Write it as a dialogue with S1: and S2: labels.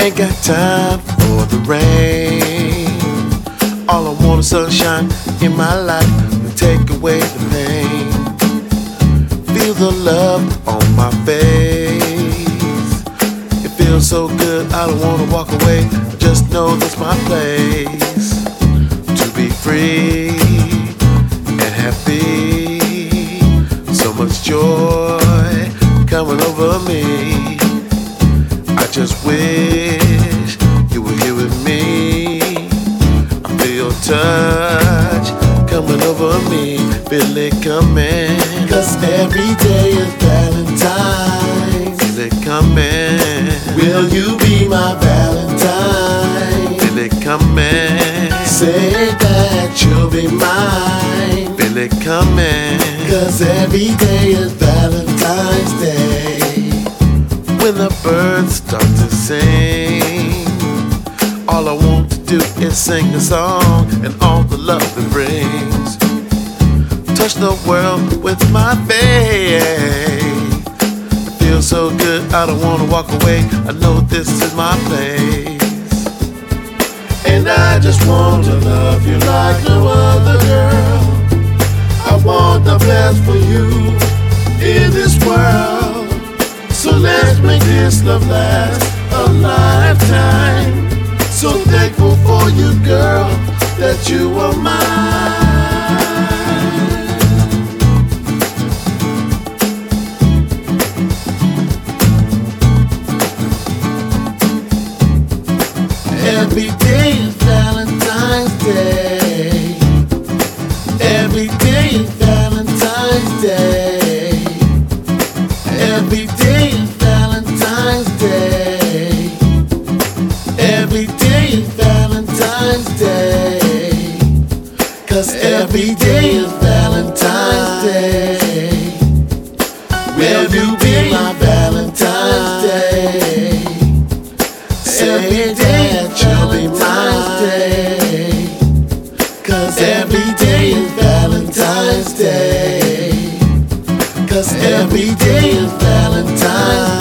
S1: Ain't got time for the rain. All I want is sunshine in my life to take away the pain. Feel the love on my face. It feels so good, I don't wanna walk away. Just know this my place to be free and happy. So much joy coming over me. I just wish touch coming over me, feel it coming. Cause every day is Valentine's. Feel it coming. Will you be my Valentine? Feel it coming. Say that you'll be mine. Feel it coming. Cause every day is Valentine's Day when the birds start to sing. All I want to do is sing a song and all the love it brings. Touch the world with my faith. It feels so good, I don't wanna walk away. I know this is my place. And I just want to love you like no other girl. I want the best for you in this world. So let's make this love last a lifetime. Every day is Valentine's Day. Cause every day is Valentine's Day. Will you be my Valentine's Day? Every day is Valentine's Day. Cause every day is Valentine's Day. Cause every day is Valentine's Day.